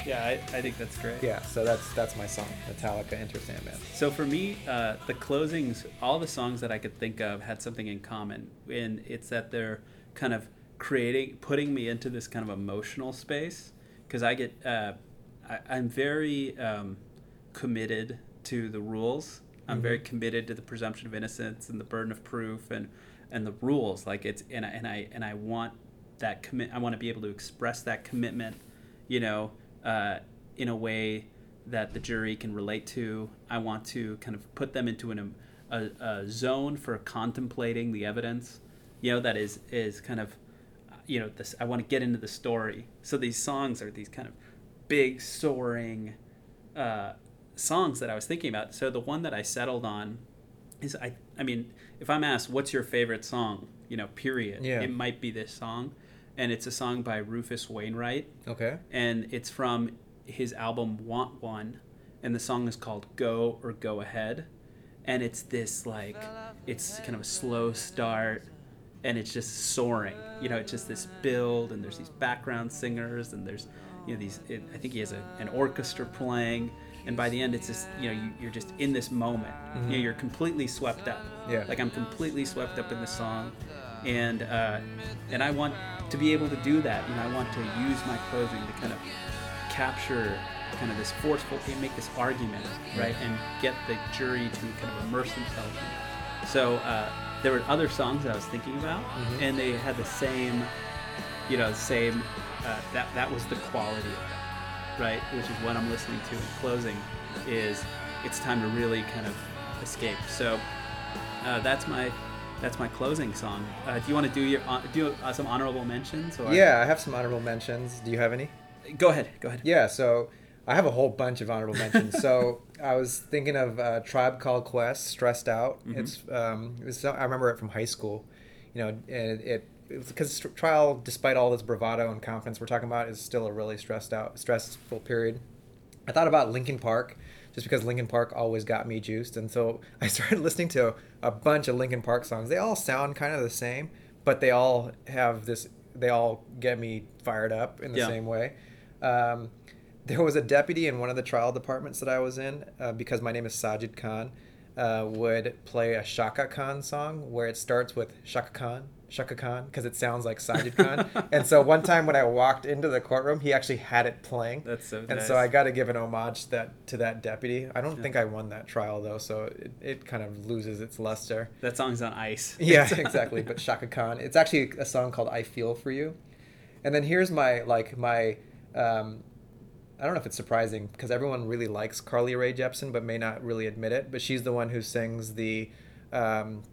Yeah, I, I think that's great. yeah, so that's that's my song, Metallica Enter Sandman. So for me, uh, the closings, all the songs that I could think of had something in common, and it's that they're kind of creating, putting me into this kind of emotional space, because I get, uh, I, I'm very um, committed to the rules. I'm very committed to the presumption of innocence and the burden of proof and and the rules. Like it's and I, and I and I want that commit. I want to be able to express that commitment, you know, uh, in a way that the jury can relate to. I want to kind of put them into an, a, a zone for contemplating the evidence, you know, that is is kind of, you know, this. I want to get into the story. So these songs are these kind of big soaring uh, songs that I was thinking about. So the one that I settled on is I. I mean, if I'm asked what's your favorite song, you know, period, Yeah. it might be this song, and it's a song by Rufus Wainwright Okay. and it's from his album Want One, and the song is called Go or Go Ahead, and it's this like it's kind of a slow start, and it's just soaring. You know, it's just this build, and there's these background singers, and there's you know these. It, I think he has a, an orchestra playing, and by the end, it's just you know you, you're just in this moment. You know, you're completely swept up. Yeah. Like I'm completely swept up in the song, and uh, and I want to be able to do that. You know, I want to use my closing to kind of capture kind of this forceful, and make this argument, right, and get the jury to kind of immerse themselves in it. So uh, there were other songs that I was thinking about, and they had the same you know, same. Uh, that that was the quality of that, right? Which is what I'm listening to in closing. Is it's time to really kind of escape. So uh, that's my that's my closing song. Uh, do you want to do your uh, do uh, some honorable mentions? Or? Yeah, I have some honorable mentions. Do you have any? Go ahead. Go ahead. Yeah, so I have a whole bunch of honorable mentions. so I was thinking of uh, Tribe Called Quest, "Stressed Out." Mhm. It's um, it was, I remember it from high school. You know, and it because trial, despite all this bravado and confidence we're talking about, is still a really stressed out, stressful period. I thought about Linkin Park just because Linkin Park always got me juiced, and so I started listening to a bunch of Linkin Park songs. They all sound kind of the same, but they all have this. They all get me fired up in the Yeah. same way. Um, there was a deputy in one of the trial departments that I was in uh, because my name is Sajid Khan. Uh, would play a Chaka Khan song where it starts with Chaka Khan, Chaka Khan, because it sounds like Sajid Khan. and so one time when I walked into the courtroom, he actually had it playing. That's so And nice. so I got to give an homage that to that deputy. I don't Yeah. think I won that trial though, so it, it kind of loses its luster. That song's on ice. Yeah, exactly. But Chaka Khan. It's actually a song called "I Feel for You," and then here's my like my. Um, I don't know if it's surprising because everyone really likes Carly Rae Jepsen, but may not really admit it. But she's the one who sings the um,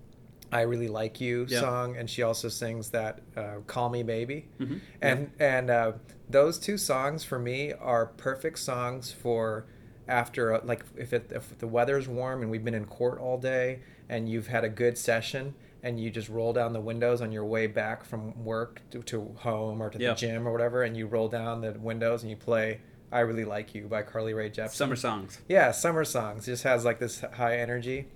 "I Really Like You" Yeah. song, and she also sings that uh, "Call Me Baby." Mhm. And and uh, those two songs for me are perfect songs for after uh, like if it if the weather's warm and we've been in court all day and you've had a good session and you just roll down the windows on your way back from work to, to home or to Yeah. the gym or whatever and you roll down the windows and you play I Really Like You by Carly Rae Jepsen. Summer songs. Yeah, summer songs. Just has like this high energy.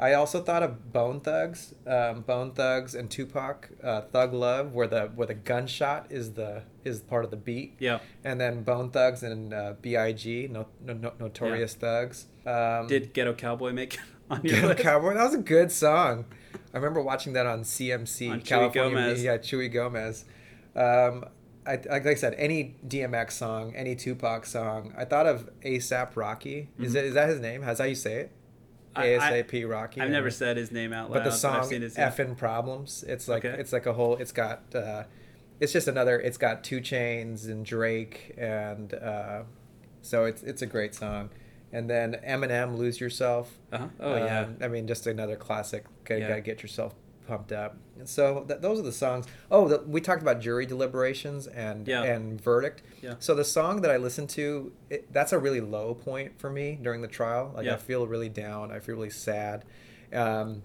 I also thought of Bone Thugs, um, Bone Thugs and Tupac, uh, Thug Love, where the where the gunshot is the is part of the beat, Yeah. and then Bone Thugs and uh, B.I.G. No, no, no, Notorious Thugs. Um, Did Ghetto Cowboy make it on your Ghetto list? Cowboy? That was a good song. I remember watching that on CMC, On Chuy California. Gomez. Yeah, Chuy Gomez. Um, I, like I said, any DMX song, any Tupac song. I thought of ASAP Rocky. Is Mhm. it is that his name? How's how you say it? I- I- ASAP Rocky. I've never said his name out loud. But the song seen his "Effin' Problems," it's like Okay. it's like a whole. It's got. Uh, it's just another. It's got 2 Chainz and Drake, and uh, so it's it's a great song. And then Eminem, "Lose Yourself." Uh-huh. Oh yeah. Um, I mean, just another classic. Gotta, Yeah. gotta get yourself pumped up. So th- those are the songs. Oh, the, we talked about jury deliberations and Yeah. and verdict. Yeah. So the song that I listened to, it, that's a really low point for me during the trial. Like Yeah. I feel really down. I feel really sad. Um,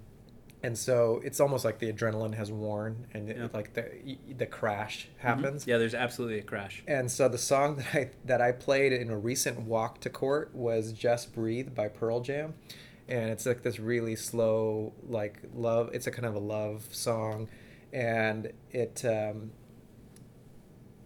and so it's almost like the adrenaline has worn, and it, Yeah. like the the crash Mhm. happens. Yeah, there's absolutely a crash. And so the song that I that I played in a recent walk to court was "Just Breathe" by Pearl Jam, and it's like this really slow, like love. It's a kind of a love song, and it um,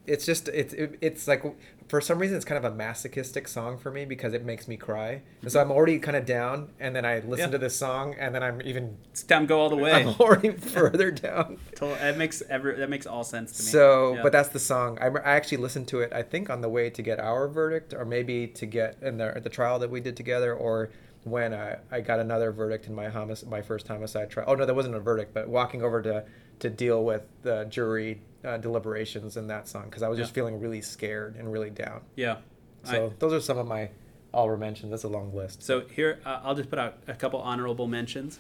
it's just it's it, it's like for some reason it's kind of a masochistic song for me because it makes me cry. And so I'm already kind of down, and then I listen. Yeah. to this song, and then I'm even It's time to go all the way. I'm already further down. That makes every that makes all sense to me. So, Yeah. but that's the song. I, I actually listened to it. I think on the way to get our verdict, or maybe to get in the the trial that we did together, or when I, I got another verdict in my homic- my first homicide trial. Oh no, there wasn't a verdict, but walking over to to deal with the jury uh, deliberations in that song because I was just feeling really scared and really down. yeah. So I- those are some of my honorable mentions. That's a long list. So here, uh, I'll just put out a couple honorable mentions.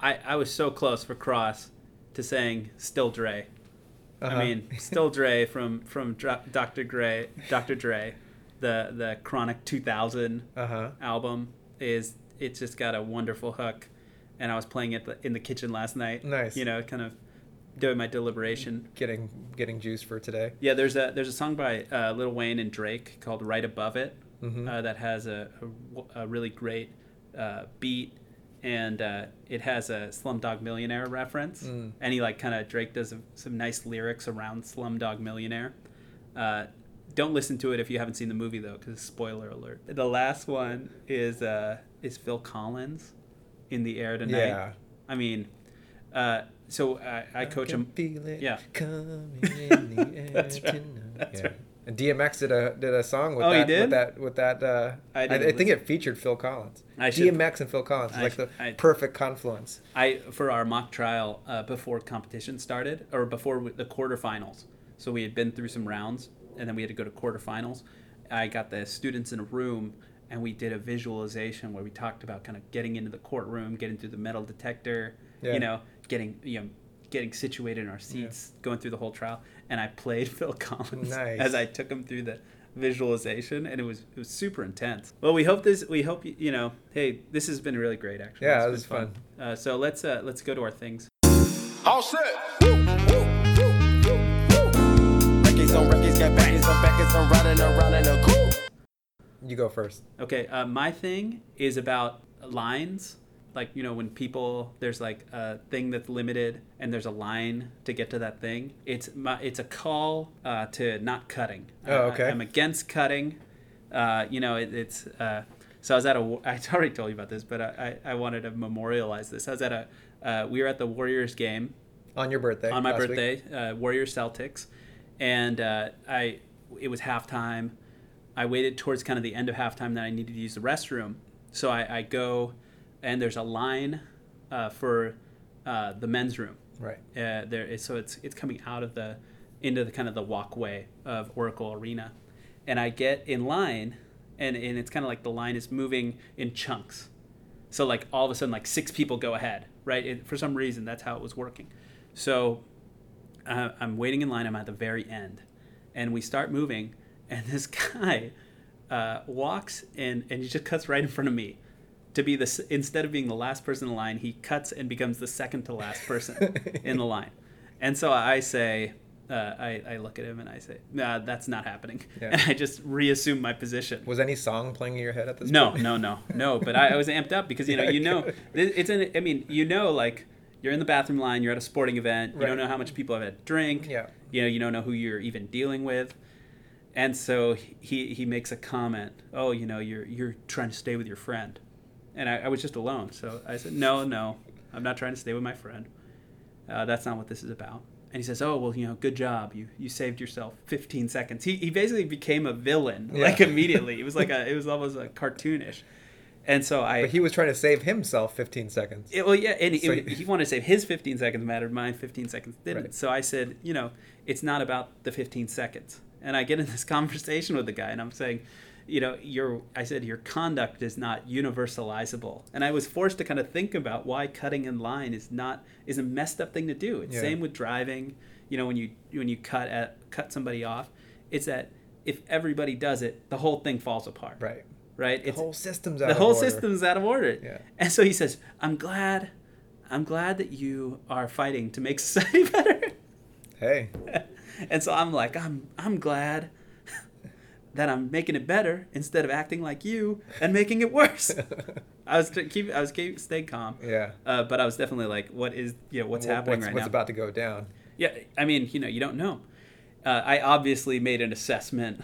I, I was so close for Cross to saying "Still Dre." Uh-huh. I mean, "Still Dre" from from Dr. Dr. Gray, Dr. Dre, the the Chronic 2000 uh huh. album is it's just got a wonderful hook, and I was playing it in the kitchen last night. Nice. You know, kind of doing my deliberation. Getting getting juice for today. Yeah, there's a there's a song by uh, Lil Wayne and Drake called "Right Above It" Mhm. uh, that has a, a, a really great uh, beat, and uh, it has a Slumdog Millionaire reference. Mm. And he like kind of Drake does a, some nice lyrics around Slumdog Millionaire. Don't listen to it if you haven't seen the movie though, because spoiler alert. The last one is uh, is Phil Collins, "In the Air Tonight." Yeah. I mean, uh, so I, I coach can him. Feel it Yeah. coming in the air That's right. tonight. That's Yeah. right. And DMX did a did a song with Oh, he that did? with that with that. Uh, I I, I, think it featured Phil Collins. I should- DMX and Phil Collins I like the I- perfect confluence. I for our mock trial uh, before competition started or before the quarterfinals, So we had been through some rounds, and then we had to go to quarterfinals. I got the students in a room, and we did a visualization where we talked about kind of getting into the courtroom, getting through the metal detector, Yeah. you know, getting you know, getting situated in our seats, going through the whole trial. And I played Phil Collins Nice. as I took him through the visualization, and it was it was super intense. Well, we hope this. We hope you you know. Hey, this has been really great. Actually, Yeah, It's it been was Uh, so let's uh, let's go to our things. All set. Woo. On records, got backers on backers, I'm riding around in a coupe. You go first. Okay, uh, my thing is about lines. Like you know, when people there's like a thing that's limited, and there's a line to get to that thing. It's my it's a call uh, to not cutting. Oh, I- okay. I'm against cutting. Uh, you know, it, it's. Uh, so I was at a. I already told you about this, but I, I, I wanted to memorialize this. I was at a. Uh, we were at the Warriors game On your birthday. on my birthday, uh, Warriors Celtics, and uh, I it was halftime. I waited towards kind of the end of halftime that I needed to use the restroom, so I, I go, and there's a line uh, for uh, the men's room. Right. Uh, there, is- so it's it's coming out of the into the kind of the walkway of Oracle Arena, and I get in line, and and it's kind of like the line is moving in chunks. So like all of a sudden, like six people go ahead, right? It, for some reason, that's how it was working. So uh, I'm waiting in line. I'm at the very end, and we start moving, and this guy uh, walks in, and he just cuts right in front of me. To be the instead of being the last person in the line, he cuts and becomes the second to last person in the line. And so I say, uh, I, I look at him and I say, Nah, that's not happening. Yeah. And I just reassume my position. Was any song playing in your head at this No, point? no, no, no. But I, I was amped up because you know, you know, it's an. I mean, you know, like you're in the bathroom line, you're at a sporting event, you Right. don't know how much people have had to drink. Yeah. You know, you don't know who you're even dealing with, and so he he makes a comment. Oh, you know, you're you're trying to stay with your friend, and I, I was just alone, so I said, no, no, I'm not trying to stay with my friend. Uh, that's not what this is about. And he says, "Oh well, you know, good job. You you saved yourself 15 seconds." He, he basically became a villain Yeah. like immediately. It was like a it was almost like cartoonish. And so I But he was trying to save himself 15 seconds. it, well, yeah, and he- So he, he- wanted to save his 15 seconds mattered, mine 15 seconds didn't. Right. So I said, you know, it's not about the 15 seconds. And I get in this conversation with the guy, and I'm saying, you know, your I said your conduct is not universalizable, and I was forced to kind of think about why cutting in line is not is a messed up thing to do. It's Yeah. same with driving. You know, when you when you cut at cut somebody off, it's that if everybody does it, the whole thing falls apart. Right. Right. The it's whole system's out the of whole order. system's out of order. Yeah. And so he says, "I'm glad, I'm glad that you are fighting to make society better." Hey. and so I'm like, I'm I'm glad that I'm making it better instead of acting like you and making it worse. I was to keep I was keep stay calm. Yeah. Uh, but I was definitely like, what is you know what's Wh- happening what's, right what's now? about to go down. Yeah, I mean, you know, you don't know. Uh, I obviously made an assessment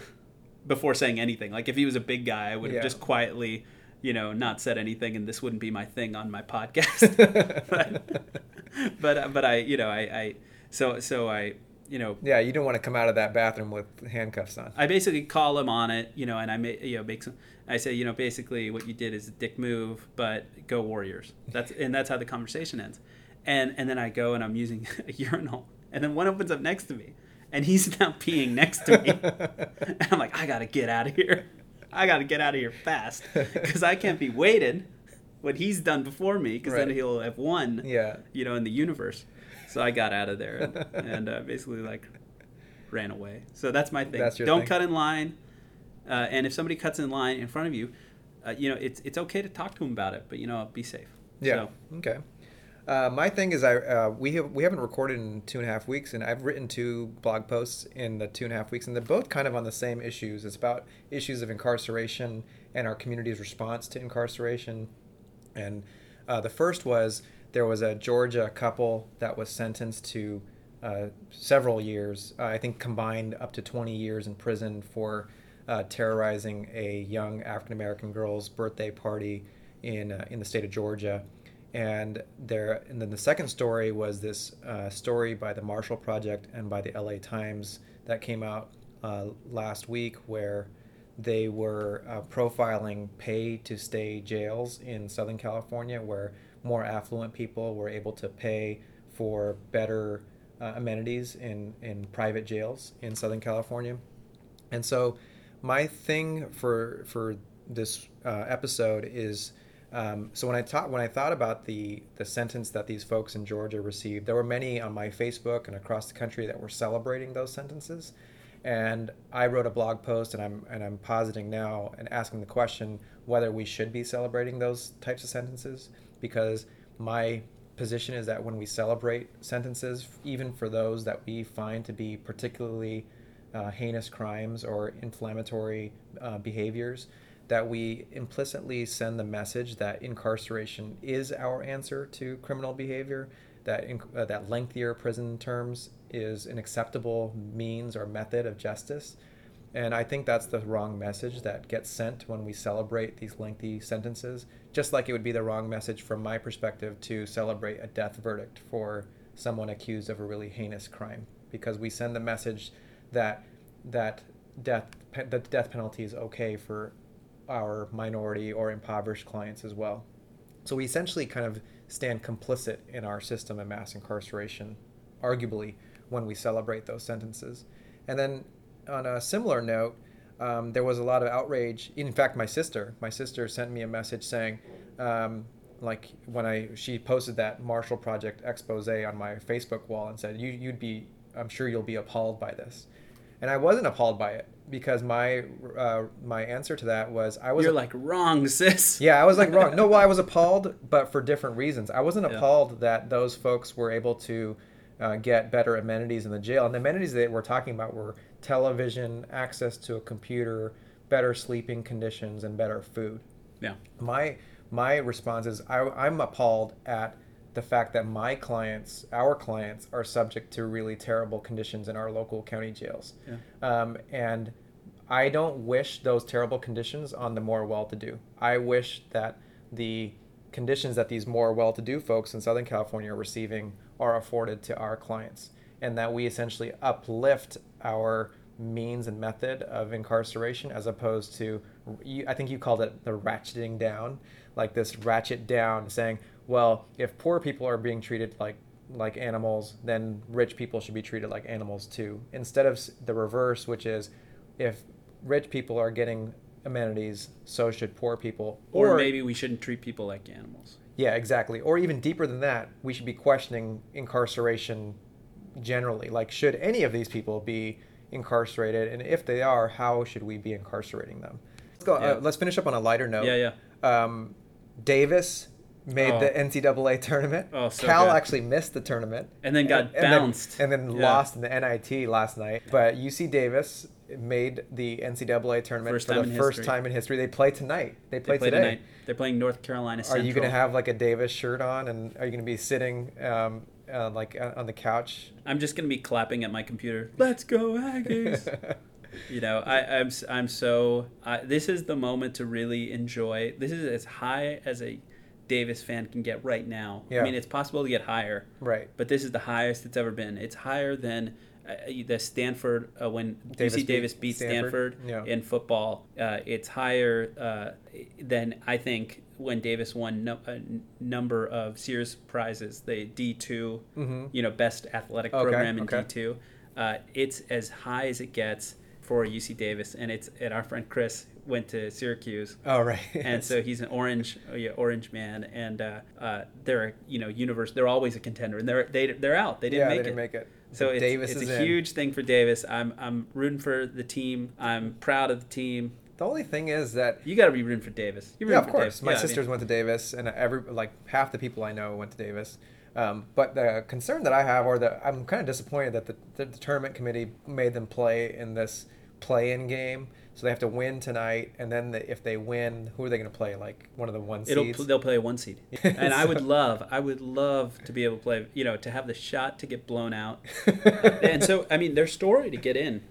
before saying anything. Like, if he was a big guy, I would have Yeah. just quietly, you know, not said anything, and this wouldn't be my thing on my podcast. but, but, but I, you know, I, I, so, so I, you know, Yeah, you don't want to come out of that bathroom with handcuffs on. I basically call him on it, you know, and I make, you know, make some. I say, you know, basically what you did is a dick move, but go Warriors. That's and that's how the conversation ends. And and then I go and I'm using a urinal, and then one opens up next to me, and he's now peeing next to me, and I'm like, I gotta get out of here. I gotta get out of here fast because I can't be waited what he's done before me because then he'll have won yeah. you know, in the universe. So I got out of there and, and uh, basically like ran away. So that's my thing. That's Don't thing. cut in line. Uh, and if somebody cuts in line in front of you, uh, you know, it's it's okay to talk to them about it, but you know, be safe. Yeah. So, Okay. Uh, my thing is, I uh, we have we haven't recorded in two and a half weeks, and I've written two blog posts in the two and a half weeks, and they're both kind of on the same issues. It's about issues of incarceration and our community's response to incarceration. And uh, the first was there was a Georgia couple that was sentenced to uh, several years, uh, I think combined up to 20 years in prison for uh, terrorizing a young African American girl's birthday party in in the state of Georgia. And there, and then the second story was this uh, story by the Marshall Project and by the LA Times that came out uh, last week, where they were uh, profiling pay to stay jails in Southern California, where more affluent people were able to pay for better uh, amenities in in private jails in Southern California, and so my thing for for this uh, episode is. Um, so when I thought when I thought about the the sentence that these folks in Georgia received, there were many on my Facebook and across the country that were celebrating those sentences, and I wrote a blog post and I'm and I'm positing now and asking the question whether we should be celebrating those types of sentences because my position is that when we celebrate sentences, even for those that we find to be particularly uh, heinous crimes or inflammatory uh, behaviors, that we implicitly send the message that incarceration is our answer to criminal behavior, that in, uh, that lengthier prison terms is an acceptable means or method of justice. And I think that's the wrong message that gets sent when we celebrate these lengthy sentences. Just like it would be the wrong message from my perspective to celebrate a death verdict for someone accused of a really heinous crime, because we send the message that that death the death penalty is okay for our minority or impoverished clients as well. So we essentially kind of stand complicit in our system of mass incarceration, arguably, when we celebrate those sentences. And then on a similar note, um, there was a lot of outrage. In fact, my sister, my sister sent me a message saying, um, like when I she posted that Marshall Project expose on my Facebook wall and said, you, "You'd be, I'm sure you'll be appalled by this," and I wasn't appalled by it because my uh, my answer to that was I was You're like wrong, sis. yeah I was like wrong no well I was appalled but for different reasons I wasn't Yeah. appalled that those folks were able to uh, get better amenities in the jail and the amenities that we're talking about were television access to a computer better sleeping conditions and better food Yeah. my my response is I, I'm appalled at the fact that my clients, our clients, are subject to really terrible conditions in our local county jails, Yeah. um, and I don't wish those terrible conditions on the more well-to-do. I wish that the conditions that these more well-to-do folks in Southern California are receiving are afforded to our clients, and that we essentially uplift our means and method of incarceration as opposed to I think you called it the ratcheting down, like this ratchet down, saying, well, if poor people are being treated like like animals, then rich people should be treated like animals too. Instead of the reverse, which is if rich people are getting amenities, so should poor people. Or, maybe we shouldn't treat people like animals. Yeah, exactly. Or even deeper than that, we should be questioning incarceration generally. Like, should any of these people be incarcerated? And if they are, how should we be incarcerating them? Let's go. Yeah. Uh, let's finish up on a lighter note. Yeah, yeah. Um, Davis made Oh. the NCAA tournament. Oh, so Cal good. actually missed the tournament And then got then- bounced. and then, Yeah. lost in the NIT last night. But UC Davis made the NCAA tournament First for the first history. time in history. They play tonight. They play, They play today. tonight. They're playing North Carolina State. Are you going to have like a Davis shirt on, and are you going to be sitting um, uh, like uh, on the couch? I'm just going to be clapping at my computer. Let's go Aggies. you know, I, I'm I'm so. I, this is the moment to really enjoy. This is as high as a Davis fan can get right now. Yeah. I mean, it's possible to get higher, right. but this is the highest it's ever been. It's higher than uh, the Stanford uh, when Davis UC Davis beat Stanford. Stanford, Yeah. in football. Uh, it's higher uh, than I think when Davis won no, a n- number of Sears prizes, the D 2 Mhm. you know, best athletic Okay, program in okay. D two. Uh, it's as high as it gets for UC Davis, and it's at our friend Chris went to Syracuse. Oh right. And so he's an orange, oh, yeah, orange man, and uh, uh, they're a, you know universe. They're always a contender, and they're they they're out. They didn't yeah, make they it. didn't make it. So it's, Davis it's is a in. huge thing for Davis. I'm I'm rooting for the team. I'm proud of the team. The only thing is that You got to be rooting for Davis. You're yeah, rooting of for course. Davis. My Yeah, I mean- sisters went to Davis, and every like half the people I know went to Davis. Um, but the concern that I have, or that I'm kind of disappointed that the, the, the tournament committee made them play in this play-in game. So they have to win tonight, and then the, if they win, who are they going to play? Like one of the one It'll seeds. they'll play a one seed, and I would love I would love to be able to play you know to have the shot to get blown out, and so I mean their story to get in,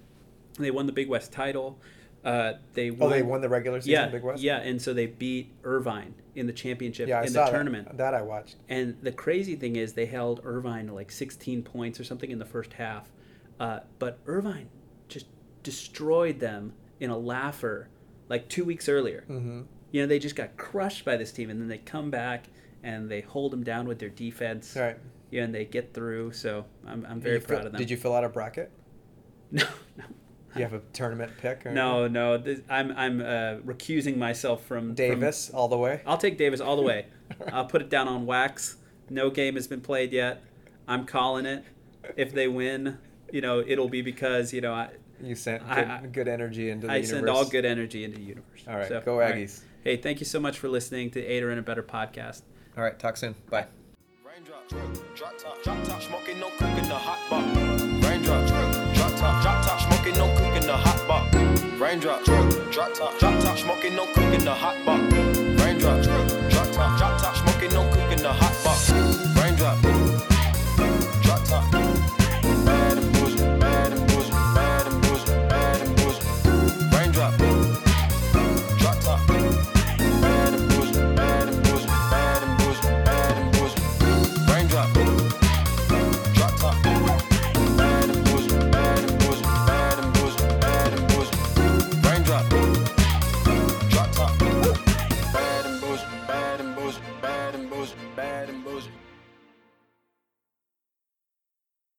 they won the Big West title, uh, they oh, won, they won the regular season yeah Big West. yeah, and so they beat Irvine in the championship yeah, I in the that. tournament, That I watched. and the crazy thing is they held Irvine to like 16 points or something in the first half, uh, but Irvine just destroyed them in a laugher like two weeks earlier Mm-hmm. you know they just got crushed by this team and then they come back and they hold them down with their defense Right. yeah, and they get through. So I'm, I'm very proud fill- of them. Did you fill out a bracket? No, no. You have a tournament pick? Or No, no. This, I'm I'm uh, recusing myself from from- Davis all the way. I'll take Davis all the way. I'll put it down on wax. No game has been played yet. I'm calling it. If they win, you know, it'll be because you know I You sent good, I- I- good energy into the I universe. send all good energy into the universe. All right, So, go all right. Aggies. Hey, thank you so much for listening to Aider and Abettor podcast. All right, talk soon. Bye. Raindrop, drop top, drop top, smoking, no cooking, the hot box. Raindrop, drop top, drop top, smoking, no cooking, the hot box. Raindrop, drop top, drop top, smoking, no cooking, the hot box.